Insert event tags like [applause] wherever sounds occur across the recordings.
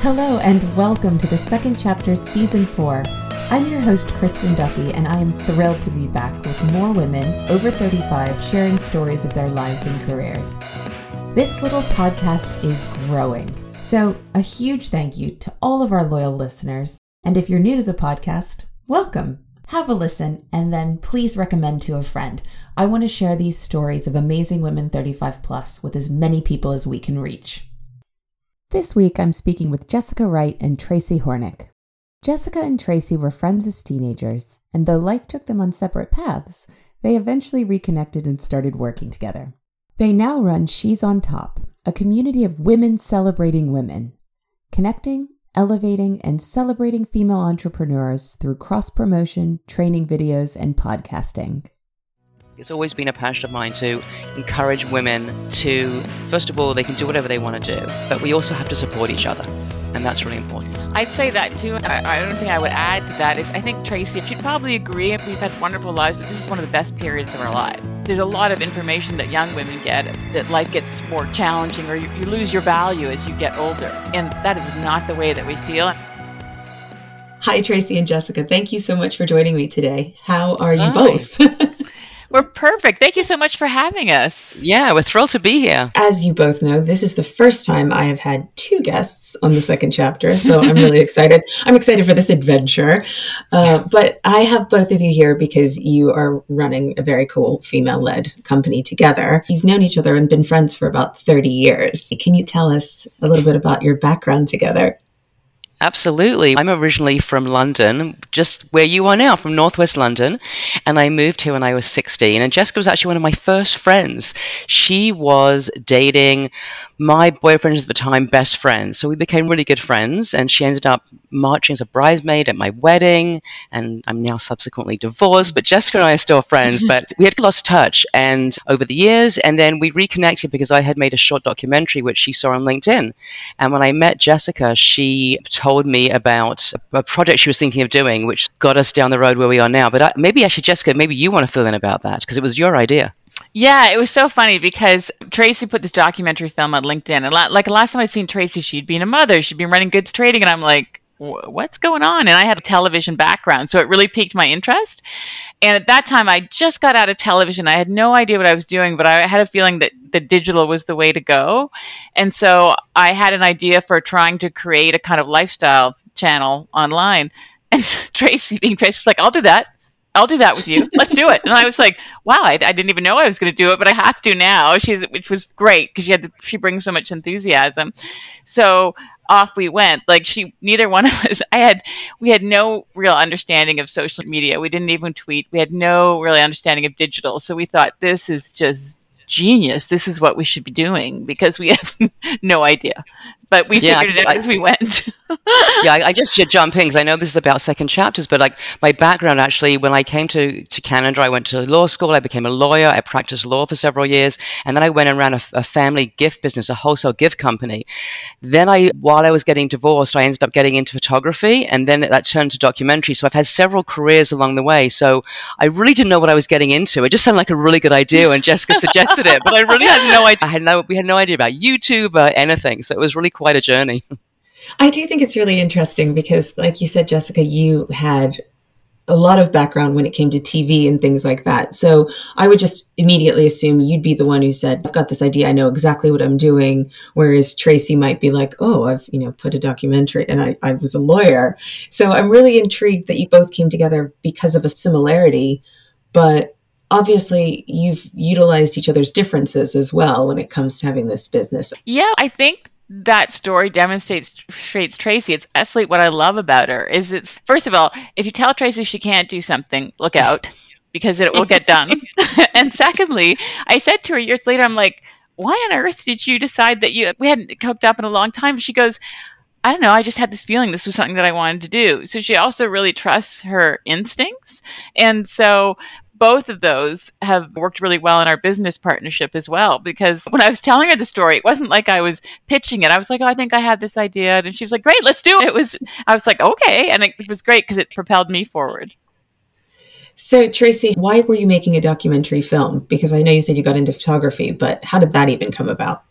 Hello, and welcome to the second chapter, season four. I'm your host, Kristin Duffy, and I am thrilled to be back with more women over 35 sharing stories of their lives and careers. This little podcast is growing. So, a huge thank you to all of our loyal listeners. And if you're new to the podcast, welcome. Have a listen and then please recommend to a friend. I want to share these stories of amazing women 35 plus with as many people as we can reach. This week, I'm speaking with Jessica Wright and Tracy Hornik. Jessica and Tracy were friends as teenagers, and though life took them on separate paths, they eventually reconnected and started working together. They now run She's on Top, a community of women celebrating women, connecting, elevating, and celebrating female entrepreneurs through cross promotion, training videos, and podcasting. It's always been a passion of mine to encourage women to, first of all, they can do whatever they want to do, but we also have to support each other. And that's really important. I'd say that too. I, I don't think I would add to that is I think Tracy, if she'd probably agree. If we've had wonderful lives, but this is one of the best periods of our lives. There's a lot of information that young women get that life gets more challenging or you, you lose your value as you get older. And that is not the way that we feel. Hi, Tracy and Jessica. Thank you so much for joining me today. How are you both? [laughs] We're perfect. Thank you so much for having us. Yeah, we're thrilled to be here. As you both know, this is the first time I have had two guests on the second chapter, so I'm really [laughs] excited. I'm excited for this adventure. Uh, but I have both of you here because you are running a very cool female led company together. You've known each other and been friends for about 30 years. Can you tell us a little bit about your background together? Absolutely. I'm originally from London, just where you are now, from northwest London. And I moved here when I was 16. And Jessica was actually one of my first friends. She was dating my boyfriend at the time best friend. So we became really good friends. And she ended up marching as a bridesmaid at my wedding. And I'm now subsequently divorced. But Jessica and I are still friends. [laughs] but we had lost touch and over the years. And then we reconnected because I had made a short documentary, which she saw on LinkedIn. And when I met Jessica, she told told me about a project she was thinking of doing, which got us down the road where we are now. But I, maybe actually, Jessica, maybe you want to fill in about that because it was your idea. Yeah, it was so funny because Tracy put this documentary film on LinkedIn, and like last time I'd seen Tracy, she'd been a mother, she'd been running goods trading, and I'm like, what's going on? And I had a television background, so it really piqued my interest. And at that time, I just got out of television. I had no idea what I was doing, but I had a feeling that the digital was the way to go. And so I had an idea for trying to create a kind of lifestyle channel online. [laughs] And Tracy, being Tracy, was like, I'll do that. I'll do that with you. Let's do it. And I was like, wow, I, I didn't even know I was going to do it, but I have to now. She, which was great because she had, the, she brings so much enthusiasm. So off we went. Like she, neither one [laughs] of us, I had, we had no real understanding of social media. We didn't even tweet. We had no really understanding of digital. So we thought this is just genius. This is what we should be doing because we [laughs] have no idea. But we yeah, figured it out I, as we went. [laughs] yeah, I, I just jump in because I know this is about second chapters, but like my background actually, when I came to, to Canada, I went to law school, I became a lawyer, I practiced law for several years, and then I went and ran a, a family gift business, a wholesale gift company. Then I, while I was getting divorced, I ended up getting into photography, and then that turned to documentary. So I've had several careers along the way. So I really didn't know what I was getting into. It just sounded like a really good idea, and Jessica suggested it, but I really had no [laughs] idea. I had no, we had no idea about YouTube or anything. So it was really quite a journey. [laughs] I do think it's really interesting because, like you said, Jessica, you had a lot of background when it came to TV and things like that. So I would just immediately assume you'd be the one who said, I've got this idea. I know exactly what I'm doing. Whereas Tracy might be like, Oh, I've, you know, put a documentary and I, I was a lawyer. So I'm really intrigued that you both came together because of a similarity, but obviously you've utilized each other's differences as well when it comes to having this business. Yeah, I think that story demonstrates Tracy. It's absolutely what I love about her. Is it's first of all, if you tell Tracy she can't do something, look out [laughs] because it will get done. [laughs] and secondly, I said to her years later, I'm like, why on earth did you decide that you we hadn't hooked up in a long time? She goes, I don't know. I just had this feeling this was something that I wanted to do. So she also really trusts her instincts. And so both of those have worked really well in our business partnership as well. Because when I was telling her the story, it wasn't like I was pitching it. I was like, oh, I think I have this idea. And she was like, great, let's do it. It was, I was like, okay. And it, it was great because it propelled me forward. So, Tracy, why were you making a documentary film? Because I know you said you got into photography, but how did that even come about?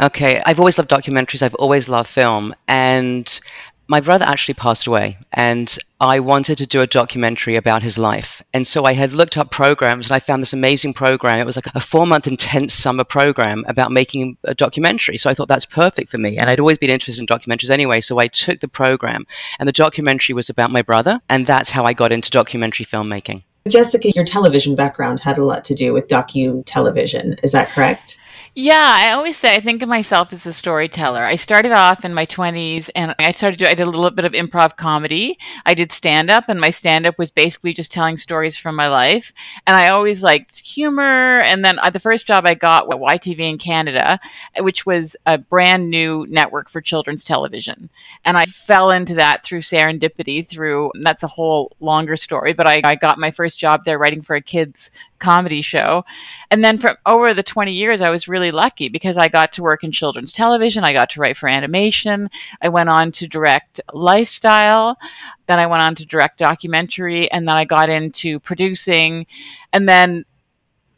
Okay, I've always loved documentaries. I've always loved film, and my brother actually passed away and I wanted to do a documentary about his life. And so I had looked up programs and I found this amazing program. It was like a four month intense summer program about making a documentary. So I thought that's perfect for me. And I'd always been interested in documentaries anyway. So I took the program and the documentary was about my brother. And that's how I got into documentary filmmaking. Jessica, your television background had a lot to do with docu television. Is that correct? Yeah, I always say I think of myself as a storyteller. I started off in my 20s and I started I did a little bit of improv comedy. I did stand up and my stand up was basically just telling stories from my life. And I always liked humor and then uh, the first job I got was YTV in Canada, which was a brand new network for children's television. And I fell into that through serendipity through that's a whole longer story, but I, I got my first job there writing for a kids comedy show. And then for over the 20 years, I was really lucky because I got to work in children's television. I got to write for animation. I went on to direct lifestyle. Then I went on to direct documentary. And then I got into producing. And then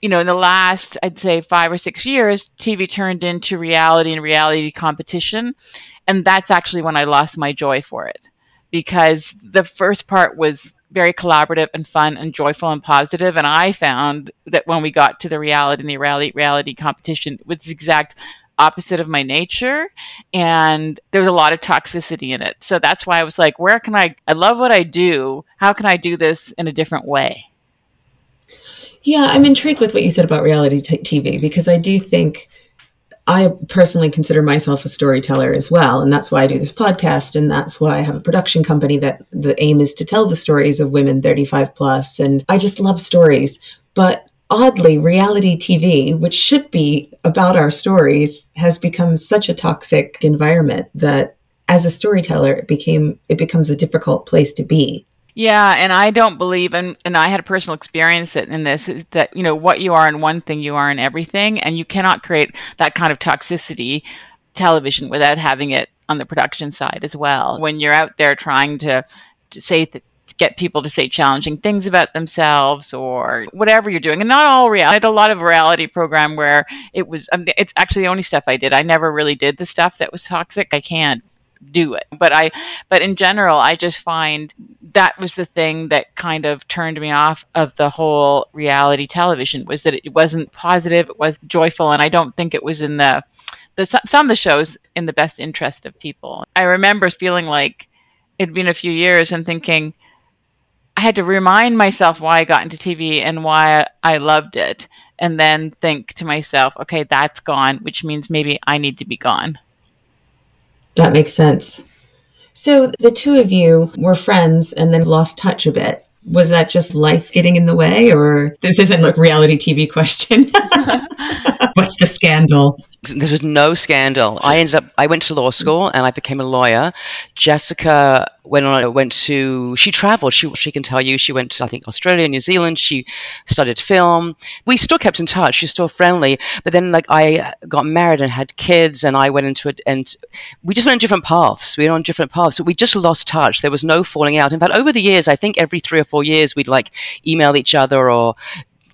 you know, in the last, I'd say five or six years, TV turned into reality and reality competition. And that's actually when I lost my joy for it because the first part was very collaborative and fun and joyful and positive. And I found that when we got to the reality and the reality, reality competition, it was the exact opposite of my nature. And there was a lot of toxicity in it. So that's why I was like, where can I, I love what I do. How can I do this in a different way? Yeah, I'm intrigued with what you said about reality t- TV because I do think I personally consider myself a storyteller as well. And that's why I do this podcast. And that's why I have a production company that the aim is to tell the stories of women 35 plus. And I just love stories. But oddly, reality TV, which should be about our stories, has become such a toxic environment that as a storyteller, it became, it becomes a difficult place to be. Yeah, and I don't believe, and, and I had a personal experience in this, that, you know, what you are in one thing, you are in everything, and you cannot create that kind of toxicity television without having it on the production side as well. When you're out there trying to, to say, get people to say challenging things about themselves or whatever you're doing. And not all reality. I had a lot of reality program where it was, um, it's actually the only stuff I did. I never really did the stuff that was toxic. I can't do it. But I, but in general, I just find that was the thing that kind of turned me off of the whole reality television was that it wasn't positive, it was joyful, and I don't think it was in the, the some of the shows in the best interest of people. I remember feeling like it'd been a few years and thinking. I had to remind myself why I got into TV and why I loved it, and then think to myself, okay, that's gone, which means maybe I need to be gone. That makes sense. So the two of you were friends and then lost touch a bit. Was that just life getting in the way, or this isn't like reality TV question? [laughs] What's the scandal? There was no scandal. I ended up. I went to law school and I became a lawyer. Jessica went on. Went to. She traveled. She she can tell you. She went to I think Australia, New Zealand. She studied film. We still kept in touch. She's still friendly. But then like I got married and had kids, and I went into it, and we just went on different paths. We went on different paths. So we just lost touch. There was no falling out. In fact, over the years, I think every three or four years, we'd like email each other or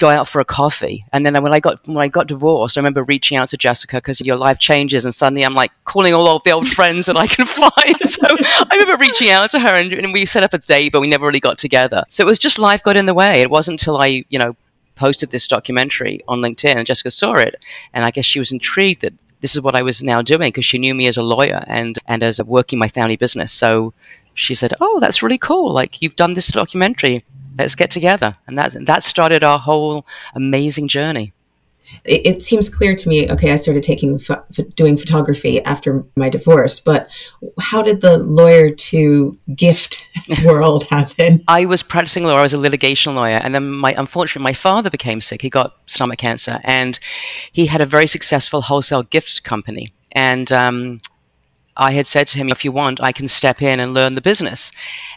go out for a coffee. And then when I got when I got divorced, I remember reaching out to Jessica because your life changes, and suddenly I'm like calling all of the old [laughs] friends that I can find. [laughs] So I remember reaching out to her, and, and we set up a date, but we never really got together. So it was just life got in the way. It wasn't until I, you know, posted this documentary on LinkedIn, and Jessica saw it, and I guess she was intrigued that this is what I was now doing because she knew me as a lawyer and and as a working my family business. So she said, "Oh, that's really cool! Like you've done this documentary." Let's get together. And that, that started our whole amazing journey. It, it seems clear to me. Okay, I started taking doing photography after my divorce, but how did the lawyer to gift [laughs] world happen? I was practicing law. I was a litigation lawyer, and then my unfortunately my father became sick. He got stomach cancer, and he had a very successful wholesale gift company. And um, I had said to him, if you want, I can step in and learn the business.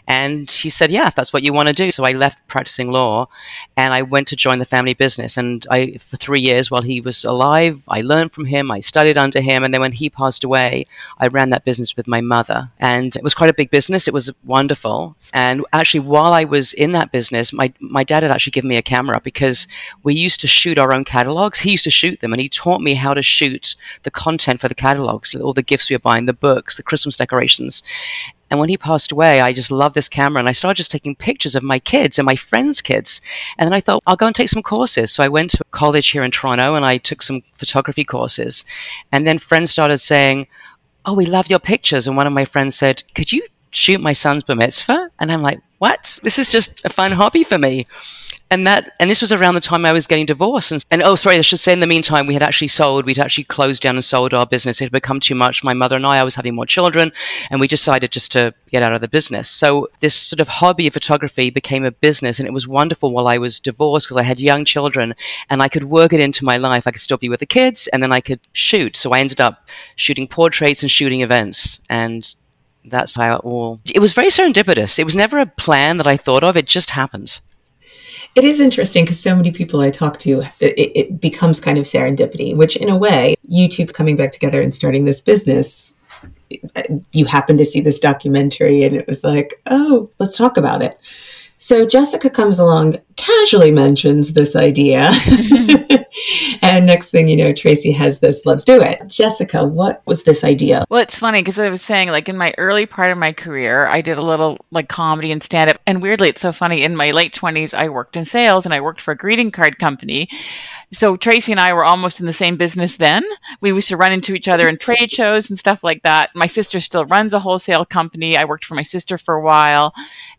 And he said, yeah, if that's what you want to do. So I left practicing law and I went to join the family business. And I, for three years while he was alive, I learned from him, I studied under him. And then when he passed away, I ran that business with my mother. And it was quite a big business. It was wonderful. And actually, while I was in that business, my, my dad had actually given me a camera because we used to shoot our own catalogs. He used to shoot them and he taught me how to shoot the content for the catalogs, all the gifts we were buying, the books, the Christmas decorations. And when he passed away, I just loved this camera and I started just taking pictures of my kids and my friends' kids. And then I thought, I'll go and take some courses. So I went to a college here in Toronto and I took some photography courses. And then friends started saying, Oh, we love your pictures. And one of my friends said, Could you shoot my son's bar mitzvah? And I'm like, What? This is just a fun hobby for me. And that and this was around the time I was getting divorced and, and, oh sorry I should say in the meantime we had actually sold we'd actually closed down and sold our business. It had become too much. My mother and I I was having more children and we decided just to get out of the business. So this sort of hobby of photography became a business and it was wonderful while I was divorced because I had young children and I could work it into my life. I could still be with the kids and then I could shoot. So I ended up shooting portraits and shooting events and that's how it all it was very serendipitous. It was never a plan that I thought of. It just happened. It is interesting because so many people I talk to, it, it, becomes kind of serendipity, which in a way, you two coming back together and starting this business, you happen to see this documentary and it was like, oh, let's talk about it. So Jessica comes along, casually mentions this idea. [laughs] [laughs] and next thing you know, Tracy has this, let's do it. Jessica, what was this idea? Well, it's funny because I was saying, like, in my early part of my career, I did a little like comedy and stand up. And weirdly, it's so funny. In my late 20s, I worked in sales and I worked for a greeting card company so Tracy and I were almost in the same business then. We used to run into each other in trade shows and stuff like that. My sister still runs a wholesale company. I worked for my sister for a while.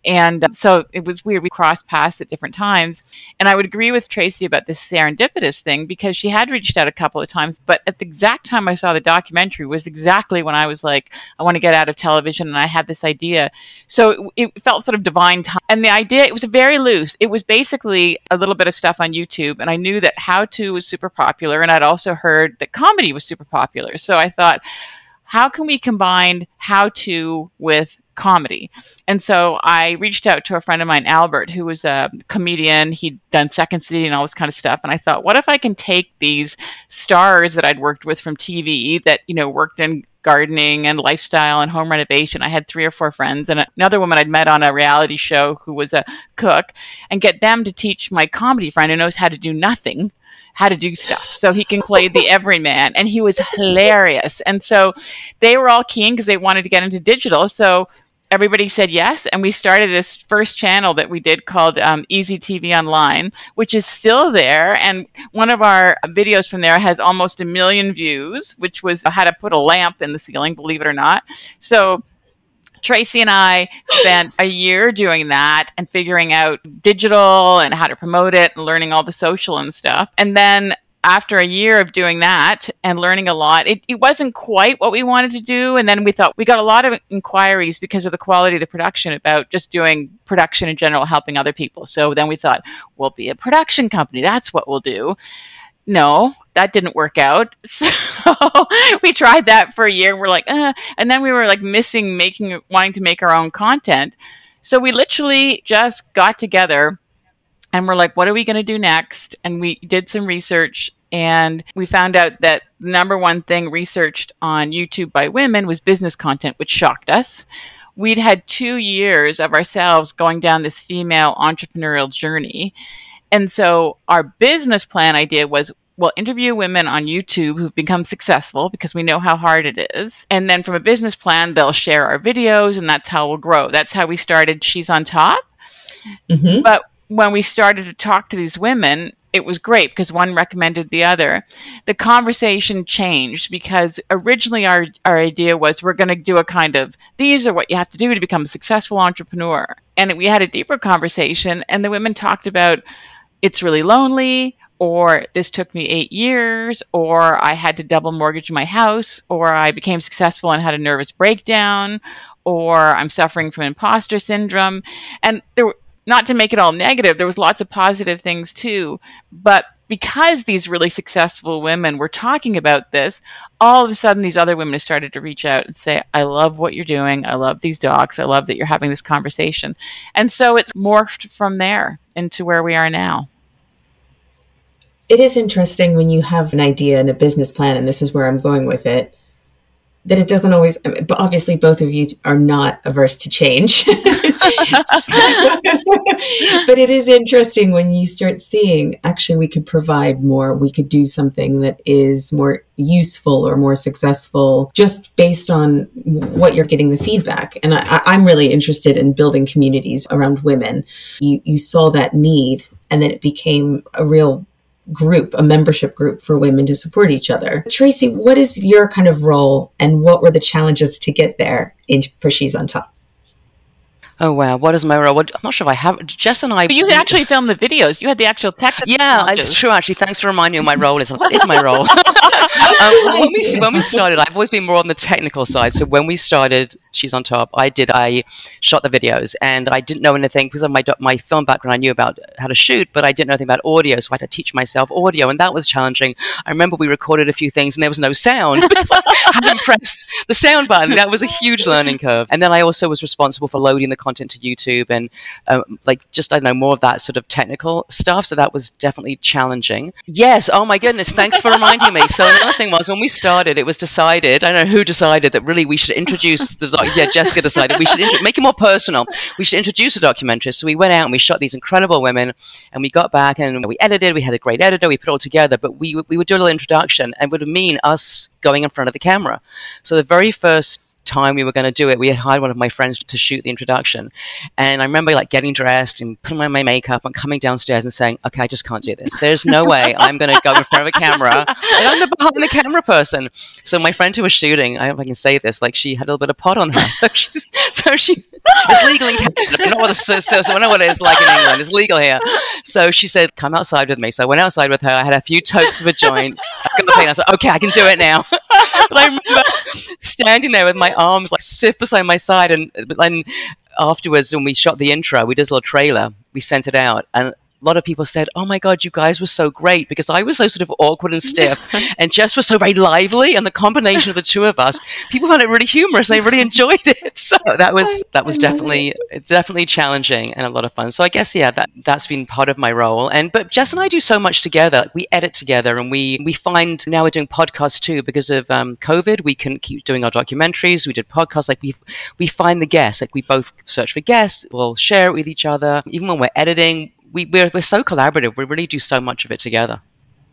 And um, so it was weird. We crossed paths at different times. And I would agree with Tracy about this serendipitous thing because she had reached out a couple of times. But at the exact time I saw the documentary was exactly when I was like, I want to get out of television. And I had this idea. So it, it felt sort of divine time. And the idea, it was very loose. It was basically a little bit of stuff on YouTube. And I knew that how to was super popular. And I'd also heard that comedy was super popular. So I thought, how can we combine how to with comedy. And so I reached out to a friend of mine, Albert, who was a comedian. He'd done Second City and all this kind of stuff. And I thought, what if I can take these stars that I'd worked with from TV that, you know, worked in gardening and lifestyle and home renovation. I had three or four friends and another woman I'd met on a reality show who was a cook and get them to teach my comedy friend who knows how to do nothing how to do stuff so he can play the everyman and he was hilarious and so they were all keen because they wanted to get into digital so everybody said yes, and we started this first channel that we did called um, Easy TV Online, which is still there. And one of our videos from there has almost a million views, which was how to put a lamp in the ceiling, believe it or not. So Tracy and I spent a year doing that and figuring out digital and how to promote it and learning all the social and stuff. And then after a year of doing that and learning a lot, it, it wasn't quite what we wanted to do. And then we thought we got a lot of inquiries because of the quality of the production about just doing production in general, helping other people. So then we thought, we'll be a production company. That's what we'll do. No, that didn't work out. [laughs] So we tried that for a year and we're like, uh, and then we were like missing making, wanting to make our own content. So we literally just got together and we're like, what are we going to do next? And we did some research and we found out that the number one thing researched on YouTube by women was business content, which shocked us. We'd had two years of ourselves going down this female entrepreneurial journey. And so our business plan idea was we'll interview women on YouTube who've become successful because we know how hard it is. And then from a business plan, they'll share our videos and that's how we'll grow. That's how we started She's on Top. Mm-hmm. But when we started to talk to these women, it was great because one recommended the other. The conversation changed because originally our, our idea was we're going to do a kind of these are what you have to do to become a successful entrepreneur. And we had a deeper conversation, and the women talked about it's really lonely, or this took me eight years, or I had to double mortgage my house, or I became successful and had a nervous breakdown, or I'm suffering from imposter syndrome. And there were not to make it all negative, there was lots of positive things too. But because these really successful women were talking about this, all of a sudden these other women started to reach out and say, I love what you're doing. I love these dogs. I love that you're having this conversation. And so it's morphed from there into where we are now. It is interesting when you have an idea and a business plan, and this is where I'm going with it that it doesn't always but obviously both of you are not averse to change. [laughs] But it is interesting when you start seeing actually we could provide more. We could do something that is more useful or more successful just based on what you're getting the feedback. And I, am really interested in building communities around women. You, you saw that need and then it became a real group, a membership group for women to support each other. Tracy, what is your kind of role and what were the challenges to get there in, for She's on Top? Oh wow, what is my role? I'm not sure if I have. Jess and I. But you actually filmed the videos. You had the actual tech. [laughs] Yeah, it's true. Actually, thanks for reminding me. My role is is my role. [laughs] um, when, we, when we started, I've always been more on the technical side. So when we started, she's on top. I did. I shot the videos, and I didn't know anything because of my my film background. I knew about how to shoot, but I didn't know anything about audio, so I had to teach myself audio, and that was challenging. I remember we recorded a few things, and there was no sound [laughs] because I hadn't pressed the sound button. That was a huge learning curve. And then I also was responsible for loading the content to YouTube and um, like just I don't know more of that sort of technical stuff. So that was definitely challenging. Yes. Oh my goodness. Thanks for reminding me. So another thing was when we started, it was decided. I don't know who decided that really we should introduce the. Yeah, Jessica decided we should make it more personal. We should introduce a documentary. So we went out and we shot these incredible women, and we got back and we edited. We had a great editor. We put it all together, but we we would do a little introduction and would mean us going in front of the camera. So the very first time we were going to do it, we had hired one of my friends to shoot the introduction. And I remember like getting dressed and putting on my makeup and coming downstairs and saying, okay, I just can't do this. There's no way I'm going to go in front of a camera. And I'm the behind the camera person. So my friend who was shooting, I don't know if I can say this, like she had a little bit of pot on her. [laughs] So she's, so she, it's legal in Canada. I know what, so, so, so I know what it is like in England. It's legal here. So she said, come outside with me. So I went outside with her. I had a few tokes of a joint. I got the paint. I said, okay, I can do it now. [laughs] but I remember standing there with my arms like stiff beside my side, and then afterwards, when we shot the intro, we did a little trailer. We sent it out, and a lot of people said, "Oh my god, you guys were so great!" Because I was so sort of awkward and stiff, [laughs] and Jess was so very lively, and the combination of the two of us, people found it really humorous. They really enjoyed it. [laughs] So that was that was definitely definitely challenging and a lot of fun. So I guess yeah, that that's been part of my role. And but Jess and I do so much together. We edit together, and we we find now we're doing podcasts too because of um, COVID. We can keep doing our documentaries. We did podcasts like we we find the guests. Like we both search for guests. We'll share it with each other. Even when we're editing, we, we're, we're so collaborative. We really do so much of it together.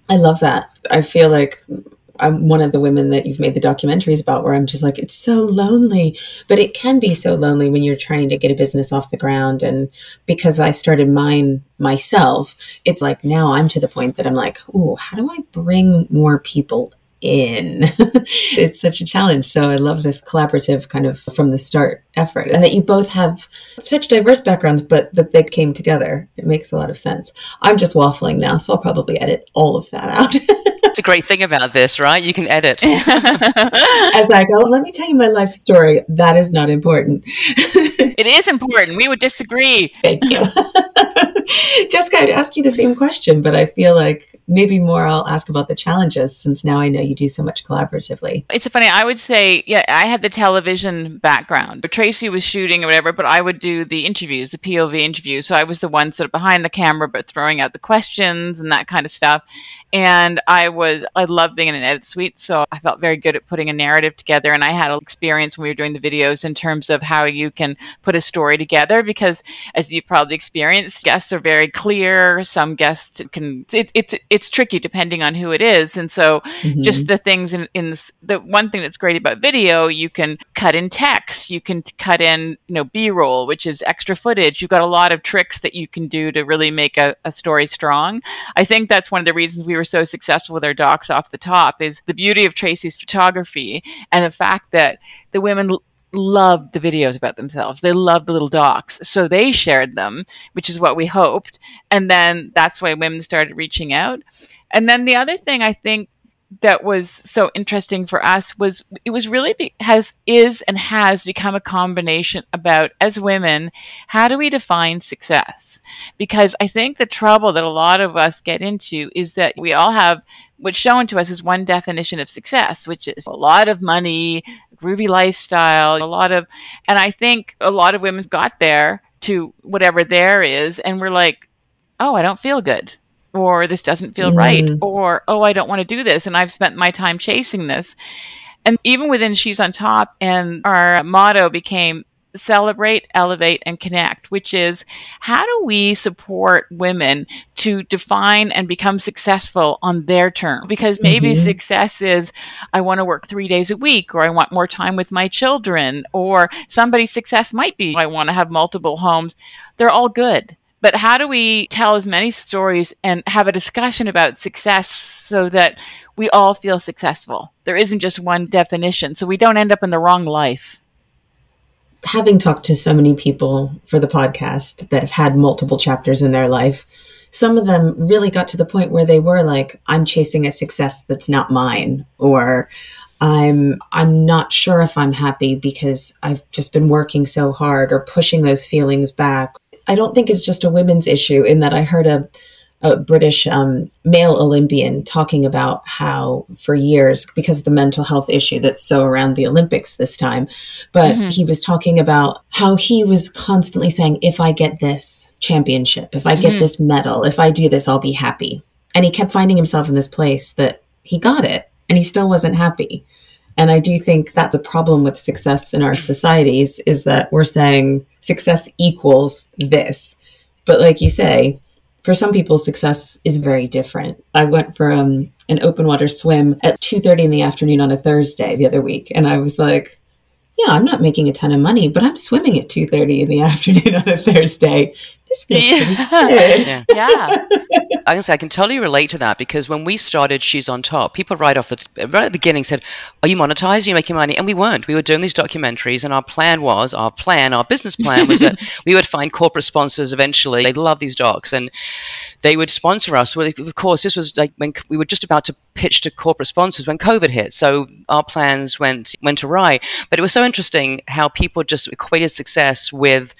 I love that. I feel like I'm one of the women that you've made the documentaries about where I'm just like, it's so lonely. But it can be so lonely when you're trying to get a business off the ground. And because I started mine myself, it's like now I'm to the point that I'm like, oh, how do I bring more people in. [laughs] it's such a challenge. So I love this collaborative kind of from the start effort and that you both have such diverse backgrounds, but that they came together. It makes a lot of sense. I'm just waffling now, so I'll probably edit all of that out. [laughs] That's a great thing about this, right? You can edit. As [laughs] I go, oh, let me tell you my life story. That is not important. [laughs] it is important. We would disagree. Thank you. [laughs] Jessica, I'd ask you the same question, but I feel like maybe more I'll ask about the challenges since now I know you do so much collaboratively. It's funny. I would say, yeah, I had the television background. But Tracy was shooting or whatever, but I would do the interviews, the POV interviews. So I was the one sort of behind the camera, but throwing out the questions and that kind of stuff. And I was, I love being in an edit suite. So I felt very good at putting a narrative together. And I had an experience when we were doing the videos in terms of how you can put a story together because as you probably experienced, guests are very clear. Some guests can, it, it's, it's tricky depending on who it is. And so mm-hmm. just the things in, in this, the one thing that's great about video, you can cut in text, you can cut in, you know, B roll, which is extra footage. You've got a lot of tricks that you can do to really make a, a story strong. I think that's one of the reasons we were so successful with our docs off the top is the beauty of Tracy's photography and the fact that the women loved the videos about themselves. They loved the little docs. So they shared them, which is what we hoped. And then that's why women started reaching out. And then the other thing I think that was so interesting for us was it was really be, has is and has become a combination about as women how do we define success because i think the trouble that a lot of us get into is that we all have what's shown to us is one definition of success which is a lot of money groovy lifestyle a lot of and i think a lot of women got there to whatever there is and we're like oh i don't feel good or this doesn't feel mm. right or oh i don't want to do this and i've spent my time chasing this and even within she's on top and our motto became celebrate elevate and connect which is how do we support women to define and become successful on their terms because maybe mm-hmm. success is i want to work 3 days a week or i want more time with my children or somebody's success might be i want to have multiple homes they're all good but how do we tell as many stories and have a discussion about success so that we all feel successful? There isn't just one definition, so we don't end up in the wrong life. Having talked to so many people for the podcast that have had multiple chapters in their life, some of them really got to the point where they were like, I'm chasing a success that's not mine, or I'm I'm not sure if I'm happy because I've just been working so hard or pushing those feelings back. I don't think it's just a women's issue in that I heard a, a British um, male Olympian talking about how for years, because of the mental health issue that's so around the Olympics this time, but mm-hmm. he was talking about how he was constantly saying, if I get this championship, if I get mm-hmm. this medal, if I do this, I'll be happy. And he kept finding himself in this place that he got it and he still wasn't happy. And I do think that's a problem with success in our societies is that we're saying success equals this. But like you say, for some people, success is very different. I went for um, an open water swim at 2.30 in the afternoon on a Thursday the other week. And I was like, yeah, I'm not making a ton of money, but I'm swimming at 2.30 in the [laughs] afternoon on a Thursday. This feels yeah. pretty [laughs] good. Yeah. yeah. [laughs] I can say I can totally relate to that because when we started She's on Top, people right off the right at the beginning said, "Are you monetized? Are you making money?" And we weren't. We were doing these documentaries, and our plan was our plan, our business plan was that [laughs] we would find corporate sponsors eventually. They love these docs, and they would sponsor us. Well, of course, this was like when we were just about to pitch to corporate sponsors when COVID hit, so our plans went went awry. But it was so interesting how people just equated success with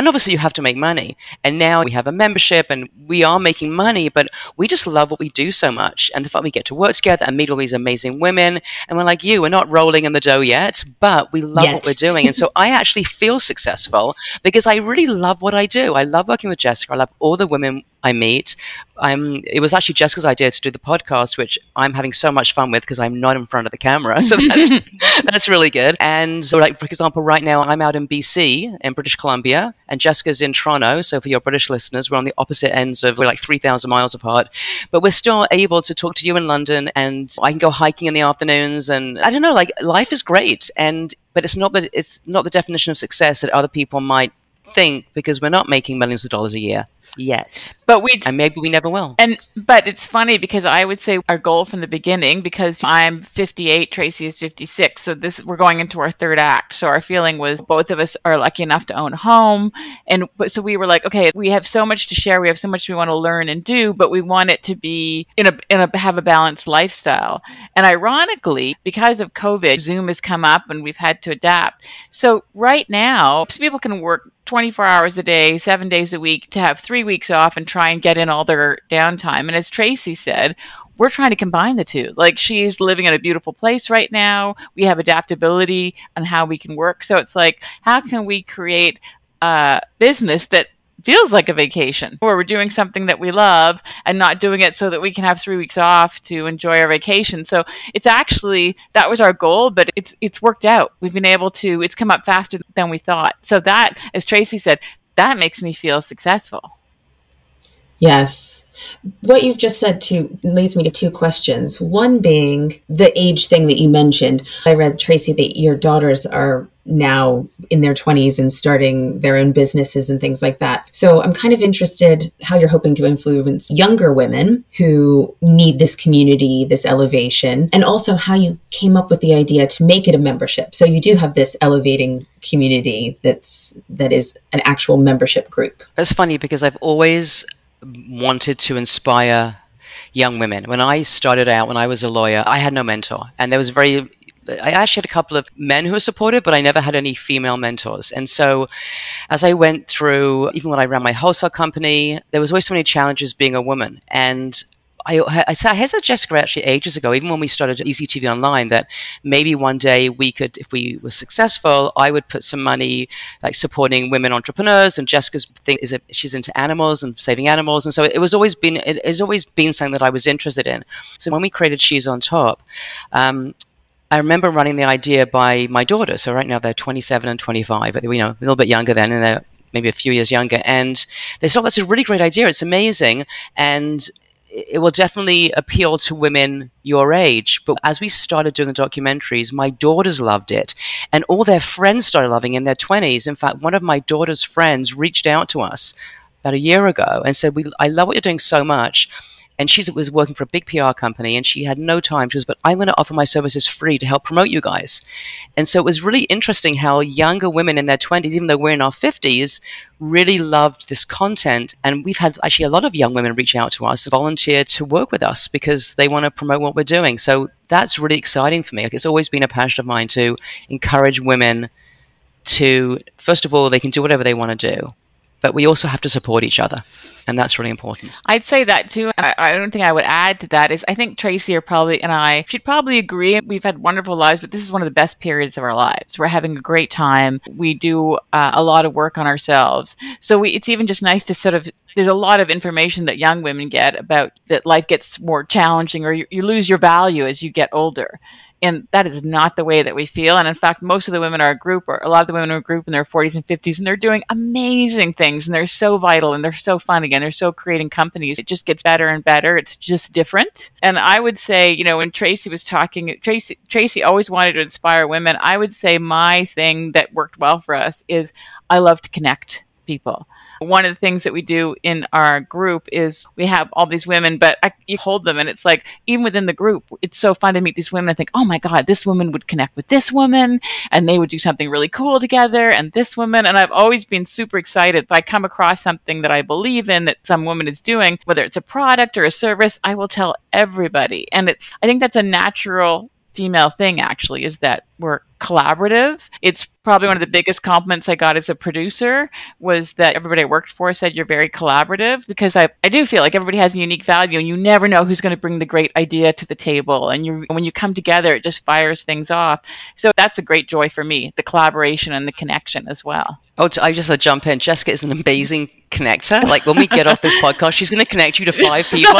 and obviously you have to make money and now we have a membership and we are making money but we just love what we do so much and the fact we get to work together and meet all these amazing women and we're like you we're not rolling in the dough yet but we love yet. what we're doing and so [laughs] i actually feel successful because i really love what i do i love working with jessica i love all the women I meet. I'm, it was actually Jessica's idea to do the podcast, which I'm having so much fun with because I'm not in front of the camera. [laughs] So that's, [laughs] that's really good. And so, like, for example, right now I'm out in BC in British Columbia and Jessica's in Toronto. So for your British listeners, we're on the opposite ends of, we're like 3,000 miles apart, but we're still able to talk to you in London and I can go hiking in the afternoons. And I don't know, like life is great. And, but it's not that it's not the definition of success that other people might think because we're not making millions of dollars a year yet. But we and maybe we never will. And but it's funny because I would say our goal from the beginning because I'm 58, Tracy is 56, so this we're going into our third act. So our feeling was both of us are lucky enough to own a home, and but so we were like, okay, we have so much to share, we have so much we want to learn and do, but we want it to be in a in a have a balanced lifestyle. And ironically, because of COVID, Zoom has come up and we've had to adapt. So right now, people can work 24 hours a day, seven days a week to have three weeks off and try and get in all their downtime. And as Tracy said, we're trying to combine the two. Like she's living in a beautiful place right now. We have adaptability on how we can work. So it's like, how can we create a business that feels like a vacation or we're doing something that we love and not doing it so that we can have three weeks off to enjoy our vacation so it's actually that was our goal but it's it's worked out we've been able to it's come up faster than we thought so that as tracy said that makes me feel successful yes what you've just said to leads me to two questions. One being the age thing that you mentioned. I read Tracy that your daughters are now in their 20s and starting their own businesses and things like that. So I'm kind of interested how you're hoping to influence younger women who need this community, this elevation, and also how you came up with the idea to make it a membership. So you do have this elevating community that's that is an actual membership group. It's funny because I've always wanted to inspire young women. When I started out, when I was a lawyer, I had no mentor, and there was very I actually had a couple of men who were supportive, but I never had any female mentors. And so, as I went through, even when I ran my wholesale company, there was always so many challenges being a woman. And I, I, I said Jessica actually ages ago, even when we started Easy TV Online, that maybe one day we could, if we were successful, I would put some money like supporting women entrepreneurs. And Jessica's thing is that she's into animals and saving animals, and so it was always been it has always been something that I was interested in. So when we created She's on Top. Um, I remember running the idea by my daughter. So right now they're 27 and 25, you know, a little bit younger then, and they're maybe a few years younger. And they thought that's a really great idea. It's amazing. And it will definitely appeal to women your age. But as we started doing the documentaries, my daughters loved it, and all their friends started loving it in their 20s. In fact, one of my daughter's friends reached out to us about a year ago and said, "We, I love what you're doing so much and she was working for a big PR company and she had no time. She was, but I'm going to offer my services free to help promote you guys. And so it was really interesting how younger women in their 20s, even though we're in our 50s, really loved this content. And we've had actually a lot of young women reach out to us, volunteer to work with us because they want to promote what we're doing. So that's really exciting for me. Like it's always been a passion of mine to encourage women to, first of all, they can do whatever they want to do but we also have to support each other and that's really important. I'd say that too. I, I, don't think i would add to that is i think tracy or probably and i should probably agree. We've had wonderful lives but this is one of the best periods of our lives. We're having a great time. We do uh, a lot of work on ourselves. So we, it's even just nice to sort of there's a lot of information that young women get about that life gets more challenging or you, you lose your value as you get older and that is not the way that we feel. And in fact, most of the women in our group, or a lot of the women in our group, in their 40s and 50s, and they're doing amazing things, and they're so vital, and they're so fun again. They're so creating companies. It just gets better and better. It's just different. And I would say, you know, when Tracy was talking, Tracy Tracy always wanted to inspire women. I would say my thing that worked well for us is I love to connect people. One of the things that we do in our group is we have all these women, but I, you hold them, and it's like even within the group, it's so fun to meet these women and think, oh my god, this woman would connect with this woman, and they would do something really cool together, and this woman, and I've always been super excited. If I come across something that I believe in that some woman is doing, whether it's a product or a service, I will tell everybody, and it's I think that's a natural female thing actually is that we're collaborative. It's probably one of the biggest compliments I got as a producer was that everybody I worked for said you're very collaborative because I, I do feel like everybody has a unique value and you never know who's going to bring the great idea to the table. And you when you come together, it just fires things off. So that's a great joy for me, the collaboration and the connection as well. Oh, I just want to jump in. Jessica is an amazing connector. Like when we get off this podcast, she's going to connect you to five people [laughs]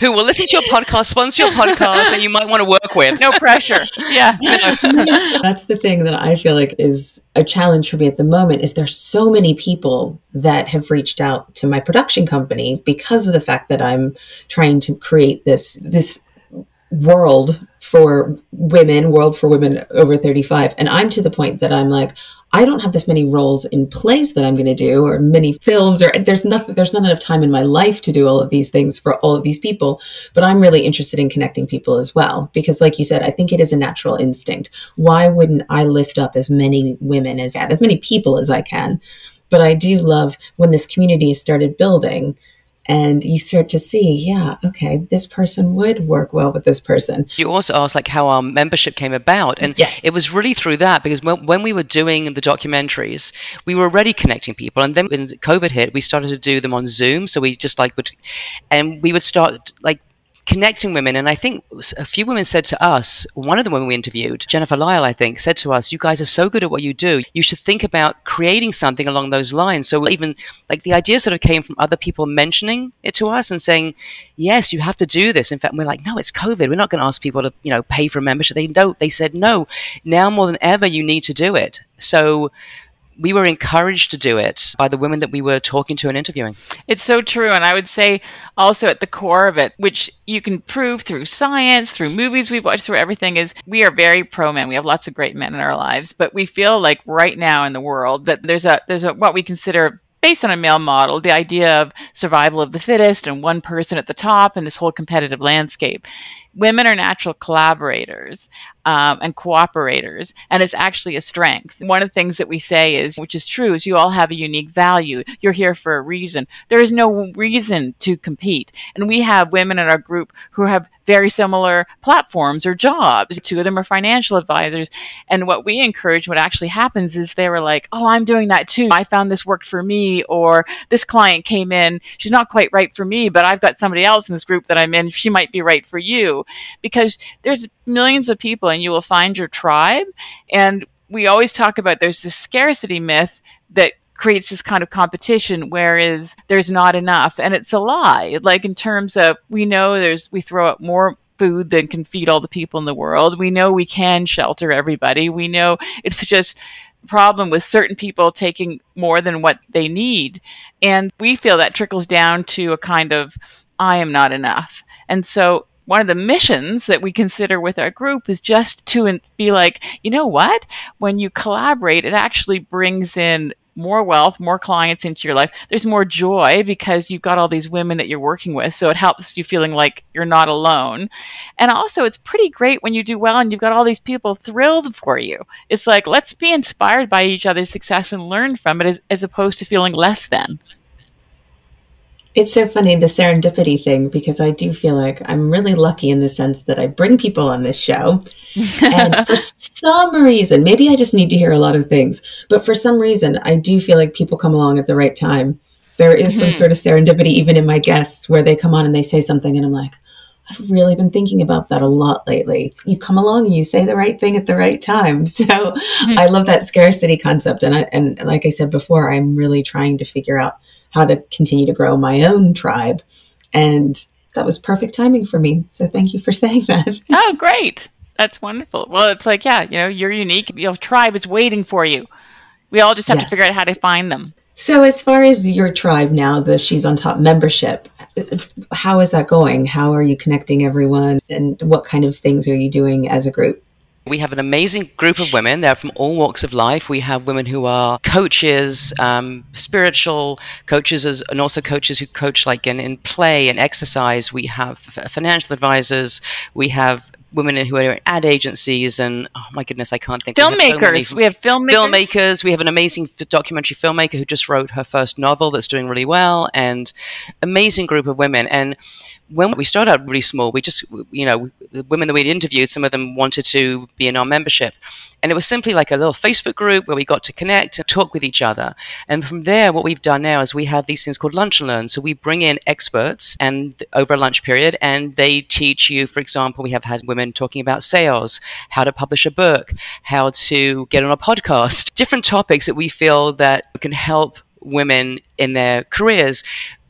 who will listen to your podcast, sponsor your podcast, and you might want to work with. No pressure. Yeah. [laughs] That's the thing that I feel like is a challenge for me at the moment is there's so many people that have reached out to my production company because of the fact that I'm trying to create this this world for women, world for women over 35. And I'm to the point that I'm like, I don't have this many roles in plays that I'm going to do or many films or there's nothing, there's not enough time in my life to do all of these things for all of these people. But I'm really interested in connecting people as well. Because like you said, I think it is a natural instinct. Why wouldn't I lift up as many women as, as many people as I can? But I do love when this community has started building and you start to see, yeah, okay, this person would work well with this person. You also asked like how our membership came about, and yes. it was really through that because when, when we were doing the documentaries, we were already connecting people, and then when COVID hit, we started to do them on Zoom. So we just like would, and we would start like connecting women. And I think a few women said to us, one of the women we interviewed, Jennifer Lyle, I think, said to us, You guys are so good at what you do. You should think about creating something along those lines. So even like the idea sort of came from other people mentioning it to us and saying, Yes, you have to do this. In fact, we're like, No, it's COVID. We're not going to ask people to, you know, pay for a membership. They don't. They said, No, now more than ever, you need to do it. So we were encouraged to do it by the women that we were talking to and interviewing. It's so true. And I would say also at the core of it, which you can prove through science, through movies we've watched, through everything, is we are very pro men. We have lots of great men in our lives, but we feel like right now in the world that there's a there's a what we consider based on a male model, the idea of survival of the fittest and one person at the top and this whole competitive landscape. Women are natural collaborators um, and cooperators, and it's actually a strength. One of the things that we say is, which is true, is you all have a unique value. You're here for a reason. There is no reason to compete. And we have women in our group who have very similar platforms or jobs. Two of them are financial advisors. And what we encourage, what actually happens is they were like, oh, I'm doing that too. I found this worked for me, or this client came in. She's not quite right for me, but I've got somebody else in this group that I'm in. She might be right for you. Because there's millions of people and you will find your tribe. And we always talk about there's this scarcity myth that creates this kind of competition whereas there's not enough. And it's a lie. Like in terms of we know there's we throw out more food than can feed all the people in the world. We know we can shelter everybody. We know it's just problem with certain people taking more than what they need. And we feel that trickles down to a kind of i am not enough. And so one of the missions that we consider with our group is just to be like, you know what? When you collaborate, it actually brings in more wealth, more clients into your life. There's more joy because you've got all these women that you're working with. So it helps you feeling like you're not alone. And also, it's pretty great when you do well and you've got all these people thrilled for you. It's like, let's be inspired by each other's success and learn from it as, as opposed to feeling less than. It's so funny, the serendipity thing, because I do feel like I'm really lucky in the sense that I bring people on this show. and for [laughs] some reason, maybe I just need to hear a lot of things, but for some reason, I do feel like people come along at the right time. There is mm-hmm. some sort of serendipity, even in my guests, where they come on and they say something, and I'm like, I've really been thinking about that a lot lately. You come along and you say the right thing at the right time. [laughs] So mm-hmm. I love that scarcity concept. And I, and like I said before, I'm really trying to figure out how to continue to grow my own tribe. And that was perfect timing for me. So thank you for [laughs] saying that. oh, great. That's wonderful. Well, it's like, yeah, you know, you're unique. Your tribe is waiting for you. We all just have yes. to figure out how to find them. So, as far as your tribe now, the She's on Top membership, how is that going? How are you connecting everyone? And what kind of things are you doing as a group? We have an amazing group of women. They're from all walks of life. We have women who are coaches, um, spiritual coaches, as, and also coaches who coach like in, in play and exercise. We have financial advisors. We have women who are in ad agencies and oh my goodness, I can't think. Filmmakers. We have, so we have filmmakers. Filmmakers. We have an amazing documentary filmmaker who just wrote her first novel that's doing really well, and amazing group of women. And when we started out really small, we just, you know, the women that we'd interviewed, some of them wanted to be in our membership. And it was simply like a little Facebook group where we got to connect and talk with each other. And from there, what we've done now is we have these things called lunch and learn. So we bring in experts and over a lunch period and they teach you, for example, we have had women talking about sales, how to publish a book, how to get on a podcast, different topics that we feel that can help women in their careers.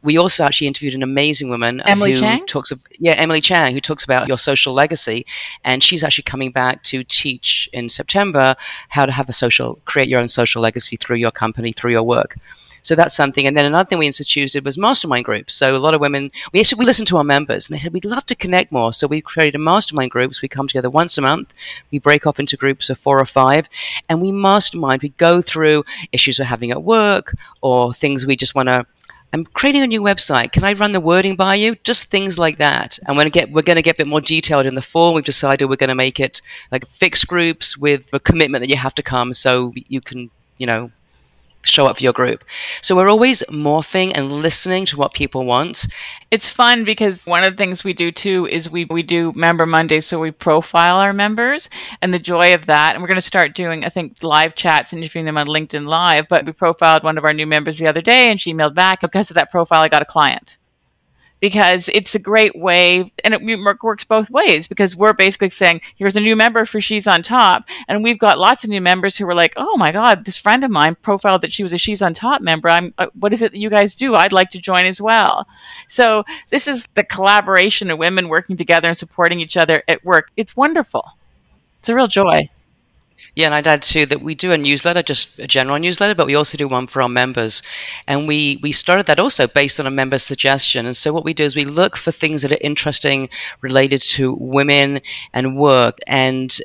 We also actually interviewed an amazing woman Emily who Chang? talks yeah Emily Chang who talks about your social legacy. And she's actually coming back to teach in September how to have a social create your own social legacy through your company through your work so that's something and then another thing we instituted was mastermind groups so a lot of women we actually we listened to our members and they said we'd love to connect more so we created a mastermind groups we come together once a month we break off into groups of four or five and we mastermind we go through issues we're having at work or things we just want to I'm creating a new website. Can I run the wording by you? Just things like that. And we're going to get we're going to get a bit more detailed in the form. We've decided we're going to make it like fixed groups with a commitment that you have to come, so you can you know show up for your group. So we're always morphing and listening to what people want. It's fun because one of the things we do too is we, we do member Mondays, so we profile our members and the joy of that. And we're going to start doing, I think, live chats, interviewing them on LinkedIn Live. But we profiled one of our new members the other day and she emailed back, because of that profile, I got a client because it's a great way and it works both ways because we're basically saying here's a new member for she's on top and we've got lots of new members who are like oh my god this friend of mine profiled that she was a she's on top member. I'm uh, what is it that you guys do? I'd like to join as well. So this is the collaboration of women working together and supporting each other at work. It's wonderful. It's a real joy yeah, and I'd add too that we do a newsletter, just a general newsletter, but we also do one for our members. And we, we started that also based on a member's suggestion. And so what we do is we look for things that are interesting related to women and work. And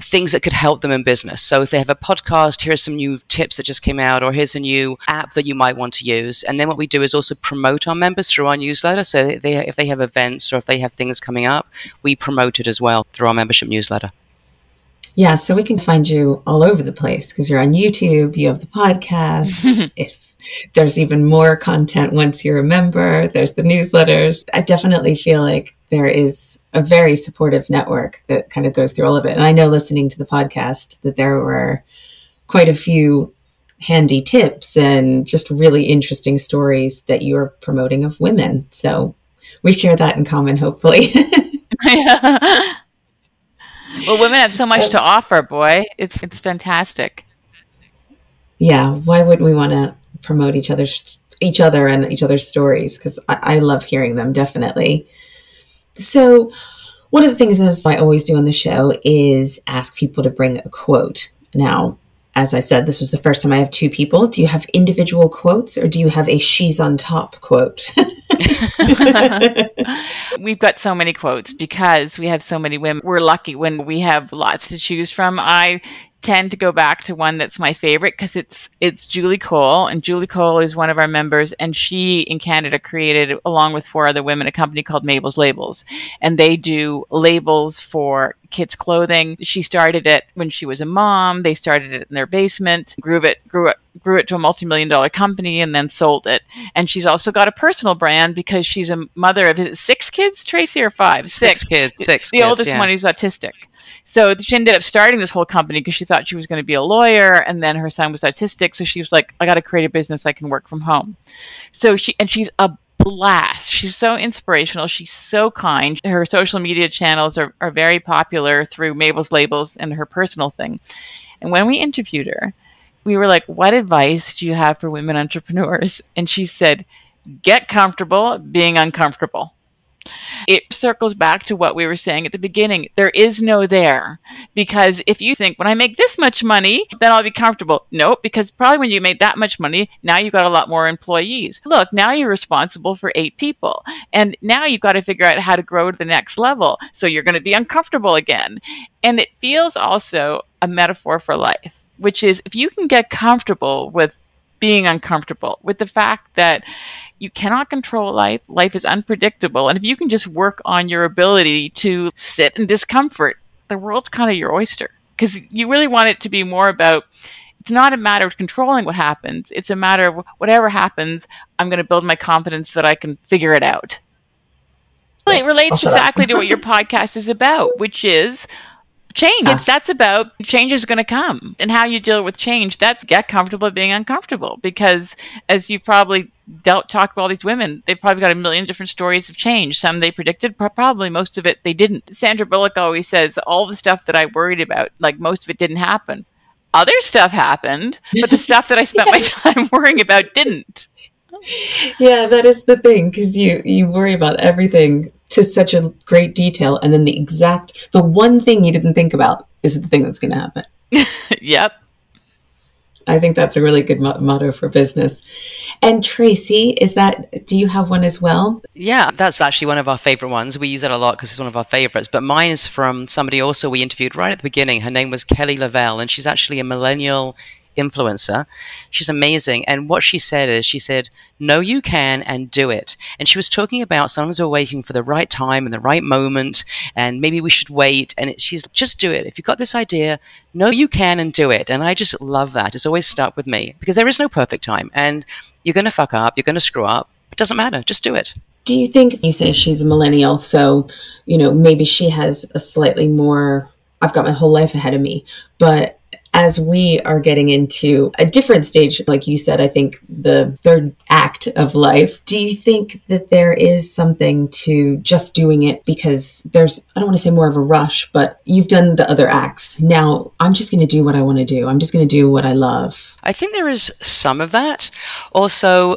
things that could help them in business. So if they have a podcast, here's some new tips that just came out, or here's a new app that you might want to use. And then what we do is also promote our members through our newsletter. So they, if they have events or if they have things coming up, we promote it as well through our membership newsletter. Yeah, so we can find you all over the place because you're on YouTube, you have the podcast. [laughs] if there's even more content once you're a member, there's the newsletters. I definitely feel like there is a very supportive network that kind of goes through all of it. And I know listening to the podcast that there were quite a few handy tips and just really interesting stories that you're promoting of women. So we share that in common, hopefully. [laughs] [laughs] yeah. Well, women have so much to offer, boy. It's it's fantastic. Yeah, why wouldn't we want to promote each other's each other and each other's stories? Because I, I love hearing them, definitely. So, one of the things as I always do on the show is ask people to bring a quote. Now, as I said, this was the first time I have two people. Do you have individual quotes or do you have a she's on top quote? [laughs] [laughs] We've got so many quotes because we have so many women. We're lucky when we have lots to choose from. I tend to go back to one that's my favorite because it's it's Julie Cole, and Julie Cole is one of our members, and she in Canada created, along with four other women, a company called Mabel's Labels, and they do labels for kids' clothing. She started it when she was a mom. They started it in their basement, grew it, grew it, grew it to a multi-million dollar company, and then sold it. And she's also got a personal brand because she's a mother of six kids, Tracy, or five? Six, six kids. Six. The kids, oldest yeah. one is autistic. So she ended up starting this whole company because she thought she was going to be a lawyer, and then her son was autistic, so she was like, "I got to create a business I can work from home." So she and she's a blast. She's so inspirational. She's so kind. Her social media channels are, are very popular through Mabel's labels and her personal thing. And when we interviewed her, we were like, What advice do you have for women entrepreneurs? And she said, Get comfortable being uncomfortable. It circles back to what we were saying at the beginning. There is no there. Because if you think, when I make this much money, then I'll be comfortable. Nope, because probably when you made that much money, now you've got a lot more employees. Look, now you're responsible for eight people. And now you've got to figure out how to grow to the next level. So you're going to be uncomfortable again. And it feels also a metaphor for life, which is if you can get comfortable with being uncomfortable, with the fact that you cannot control life. Life is unpredictable. And if you can just work on your ability to sit in discomfort, the world's kind of your oyster. Because you really want it to be more about it's not a matter of controlling what happens. It's a matter of whatever happens, I'm going to build my confidence that I can figure it out. Well, it relates exactly to what your [laughs] podcast is about, which is change. Uh, that's about change is going to come and how you deal with change. That's get comfortable being uncomfortable because as you probably dealt talked with all these women, they've probably got a million different stories of change. Some they predicted, probably most of it they didn't. Sandra Bullock always says all the stuff that I worried about, like most of it didn't happen. Other stuff happened, but the stuff that I spent my [laughs] time worrying about didn't. Yeah, that is the thing because you you worry about everything to such a great detail, and then the exact the one thing you didn't think about is the thing that's going to happen. [laughs] yep. I think that's a really good mo- motto for business. And Tracy, is that, do you have one as well? Yeah, that's actually one of our favorite ones. We use it a lot because it's one of our favorites. But mine is from somebody also we interviewed right at the beginning. Her name was Kelly Lavelle, and she's actually a millennial influencer. She's amazing. And what she said is, she said, Know you can and do it. And she was talking about sometimes we're waiting for the right time and the right moment, and maybe we should wait. And it, she's just do it. If you've got this idea, know you can and do it. And I just love that. It's always stuck with me because there is no perfect time. And you're going to fuck up, you're going to screw up. It doesn't matter. Just do it. Do you think you say she's a millennial, so you know maybe she has a slightly more I've got my whole life ahead of me, but as we are getting into a different stage, like you said, I think the third act of life, do you think that there is something to just doing it because there's, I don't want to say more of a rush, but you've done the other acts. Now I'm just going to do what I want to do. I'm just going to do what I love. I think there is some of that. Also,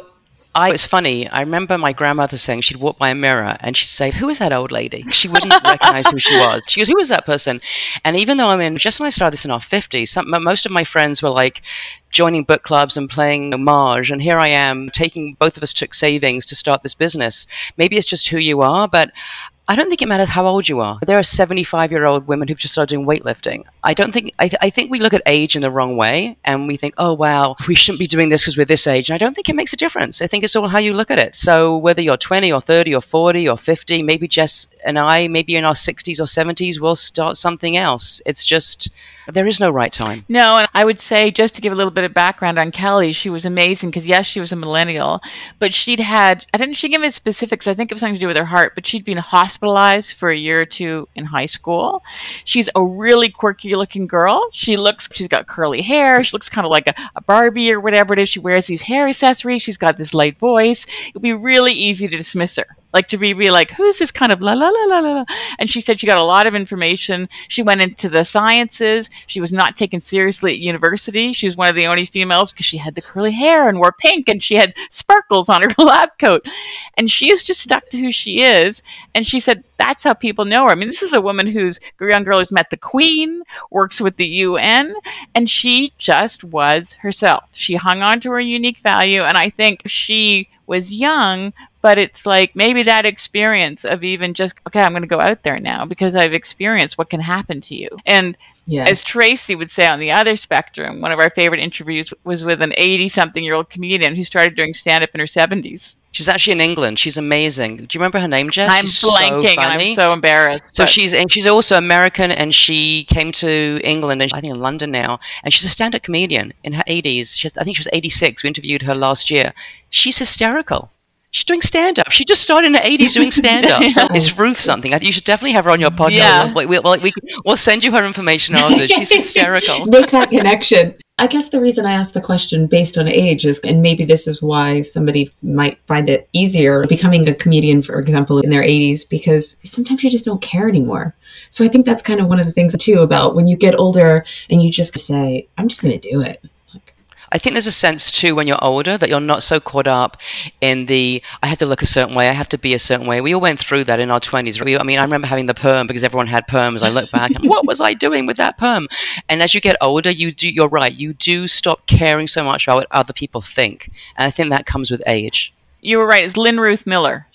I, it's funny. I remember my grandmother saying she'd walk by a mirror and she'd say, "Who is that old lady?" She wouldn't [laughs] recognize who she was. She goes, "Who is that person?" And even though I'm in, just when I started this in our 50s, some, most of my friends were like joining book clubs and playing Mahjong, and here I am taking. Both of us took savings to start this business. Maybe it's just who you are, but I don't think it matters how old you are. There are 75 year old women who've just started doing weightlifting. I don't think, I, I think we look at age in the wrong way and we think, oh, wow, we shouldn't be doing this because we're this age. And I don't think it makes a difference. I think it's all how you look at it. So whether you're 20 or 30 or 40 or 50, maybe Jess and I, maybe in our 60s or 70s, we'll start something else. It's just, there is no right time. No, and I would say just to give a little bit of background on Kelly, she was amazing because yes, she was a millennial, but she'd had I didn't she give me specifics. I think it was something to do with her heart, but she'd been hospitalized for a year or two in high school. She's a really quirky looking girl. She looks she's got curly hair. She looks kind of like a, a Barbie or whatever it is. She wears these hair accessories. She's got this light voice. It'd be really easy to dismiss her like to be, be like, who's this kind of la la la la la? And she said she got a lot of information. She went into the sciences. She was not taken seriously at university. She was one of the only females because she had the curly hair and wore pink and she had sparkles on her [laughs] lab coat. And she is just stuck to who she is. And she said that's how people know her. I mean, this is a woman who's young girl who's met the Queen, works with the UN, and she just was herself. She hung on to her unique value, and I think she was young, but it's like maybe that experience of even just okay i'm going to go out there now because i've experienced what can happen to you and yes. as tracy would say on the other spectrum one of our favorite interviews was with an 80 something year old comedian who started doing stand up in her 70s She's actually in England. She's amazing. Do you remember her name, Jess? I'm she's blanking. So I'm so embarrassed. So but. she's and she's also American, and she came to England, and I think in London now. And she's a stand-up comedian in her 80s. She has, I think she was 86. We interviewed her last year. She's hysterical. She's doing stand up. She just started in the 80s doing stand up. [laughs] So it's Ruth something. You should definitely have her on your podcast. Yeah. We'll, we'll, we, will send you her information [laughs] after. She's hysterical. [laughs] Make that connection. I guess the reason I asked the question based on age is, and maybe this is why somebody might find it easier becoming a comedian, for example, in their 80s, because sometimes you just don't care anymore. So I think that's kind of one of the things too about when you get older and you just say, I'm just going to do it. I think there's a sense too when you're older that you're not so caught up in the I have to look a certain way, I have to be a certain way. We all went through that in our 20s. I mean, I remember having the perm because everyone had perms. I look back and what was I doing with that perm? And as you get older, you do you're right, you do stop caring so much about what other people think. And I think that comes with age. You were right. It's Lynn Ruth Miller.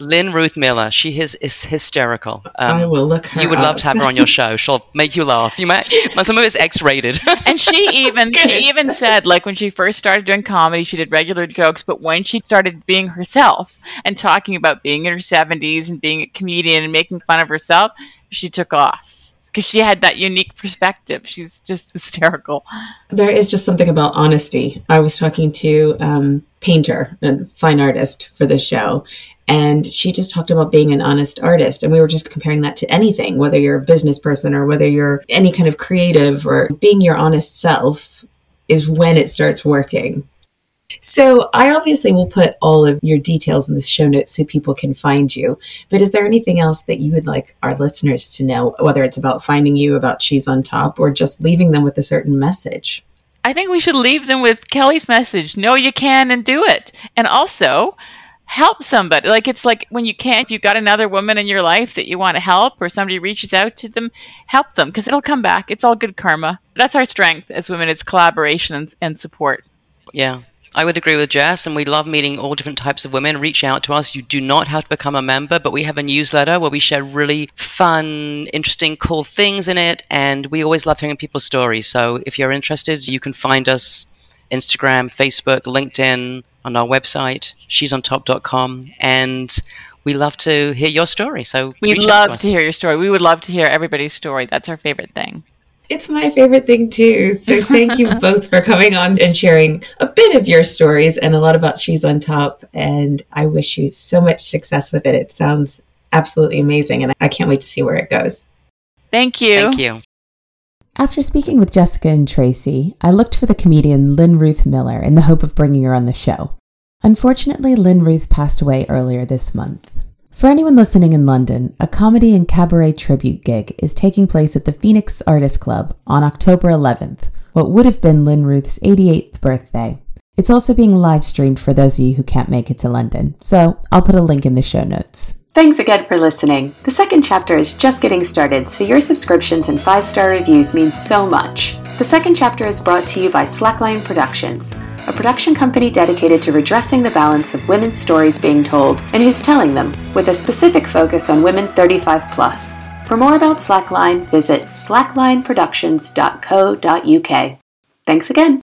Lynn Ruth Miller. She is, is hysterical. Um, I will look her You would up. love to have her on your show. [laughs] She'll make you laugh. You might. Some of it's X-rated. [laughs] and she even she even said like when she first started doing comedy, she did regular jokes, but when she started being herself and talking about being in her seventies and being a comedian and making fun of herself, she took off because she had that unique perspective. She's just [laughs] hysterical. There is just something about honesty. I was talking to um, painter and fine artist for the show, and she just talked about being an honest artist. And we were just comparing that to anything, whether you're a business person or whether you're any kind of creative or being your honest self is when it starts working. So I obviously will put all of your details in the show notes so people can find you. But is there anything else that you would like our listeners to know, whether it's about finding you, about She's on Top, or just leaving them with a certain message? I think we should leave them with Kelly's message know, you can and do it. And also, help somebody. Like it's like when you can't, if you've got another woman in your life that you want to help or somebody reaches out to them, help them because it'll come back. It's all good karma. That's our strength as women. It's collaboration and, and support. Yeah. I would agree with Jess, and we love meeting all different types of women. Reach out to us. You do not have to become a member, but we have a newsletter where we share really fun, interesting, cool things in it, and we always love hearing people's stories. So if you're interested, you can find us Instagram, Facebook, LinkedIn, on our website, she'sontop.com, and we love to hear your story. So we'd love to, to, hear your story. We would love to hear everybody's story. That's our favorite thing. It's my favorite thing too. So thank you [laughs] both for coming on and sharing a bit of your stories and a lot about She's on Top. And I wish you so much success with it. It sounds absolutely amazing, and I can't wait to see where it goes. Thank you. Thank you. After speaking with Jessica and Tracy, I looked for the comedian Lynn Ruth Miller in the hope of bringing her on the show. Unfortunately, Lynn Ruth passed away earlier this month. For anyone listening in London, a comedy and cabaret tribute gig is taking place at the Phoenix Artist Club on October 11th, what would have been Lynn Ruth's 88th birthday. It's also being live streamed for those of you who can't make it to London, so I'll put a link in the show notes. Thanks again for listening. The second chapter is just getting started, so your subscriptions and five star reviews mean so much. The second chapter is brought to you by Slackline Productions a production company dedicated to redressing the balance of women's stories being told and who's telling them, with a specific focus on women 35 plus. For more about Slackline, visit slacklineproductions.co.uk. Thanks again.